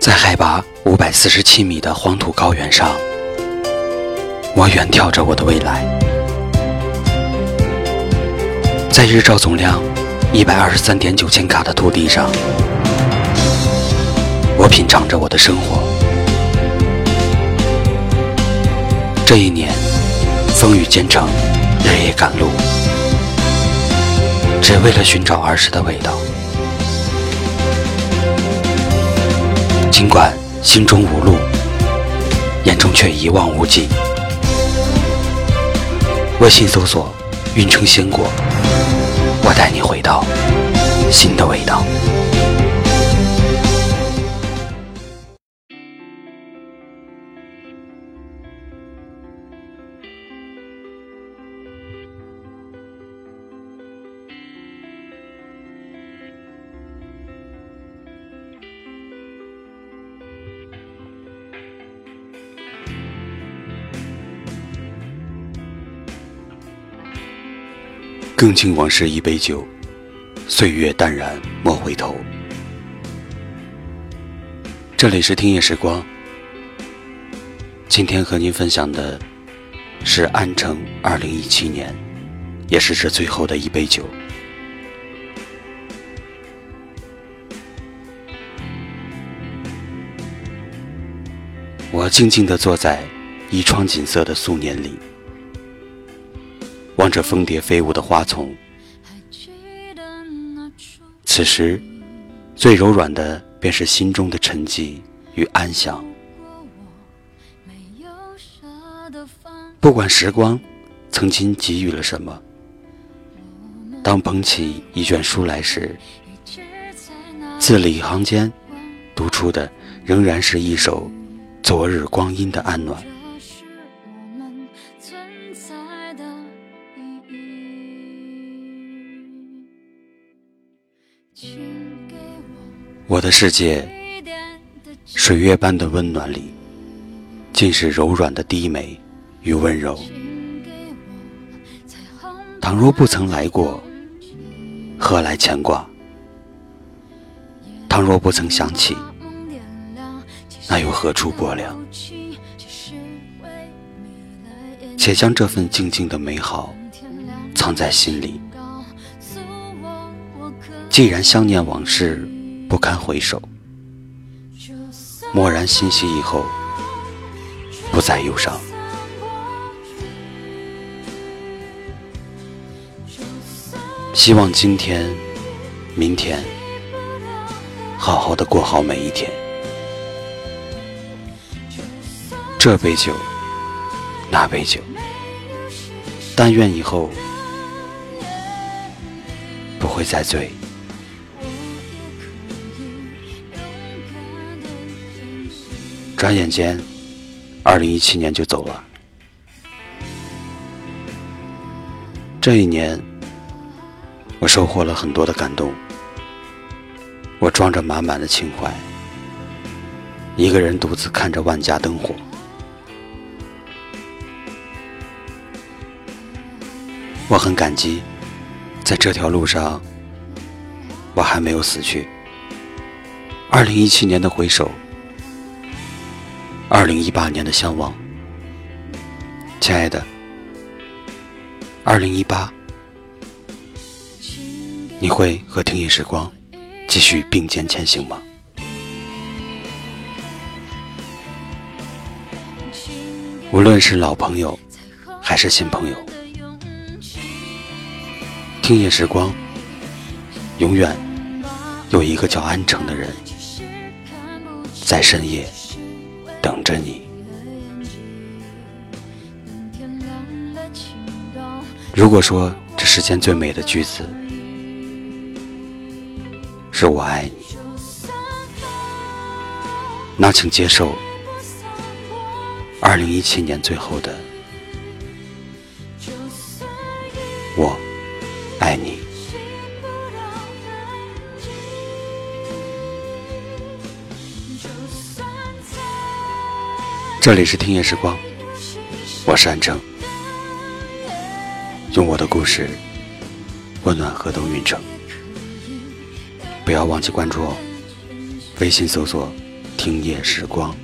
在海拔五百四十七米的黄土高原上，我远眺着我的未来。在日照总量一百二十三点九千卡的土地上，我品尝着我的生活。这一年，风雨兼程，日夜赶路，只为了寻找儿时的味道。尽管心中无路，眼中却一望无际。微信搜索“运城鲜果”，我带你回到新的味道。更尽往事一杯酒，岁月淡然莫回头。这里是听夜时光，今天和您分享的是安城二零一七年，也是这最后的一杯酒。我静静地坐在一窗锦瑟的素年里。望着蜂蝶飞舞的花丛，此时最柔软的便是心中的沉寂与安详。不管时光曾经给予了什么，当捧起一卷书来时，字里行间读出的仍然是一首昨日光阴的安暖。我的世界，水月般的温暖里，尽是柔软的低眉与温柔。倘若不曾来过，何来牵挂？倘若不曾想起，那又何处薄凉？且将这份静静的美好藏在心里。既然相念往事。不堪回首，蓦然欣喜以后，不再忧伤。希望今天、明天，好好的过好每一天。这杯酒，那杯酒，但愿以后不会再醉。转眼间，二零一七年就走了。这一年，我收获了很多的感动。我装着满满的情怀，一个人独自看着万家灯火。我很感激，在这条路上，我还没有死去。二零一七年的回首。二零一八年的相望，亲爱的，二零一八，你会和听夜时光继续并肩前行吗？无论是老朋友还是新朋友，听夜时光永远有一个叫安城的人，在深夜。着你。如果说这世间最美的句子是我爱你，那请接受二零一七年最后的这里是听夜时光，我是安城，用我的故事温暖河东运城。不要忘记关注哦，微信搜索听夜时光。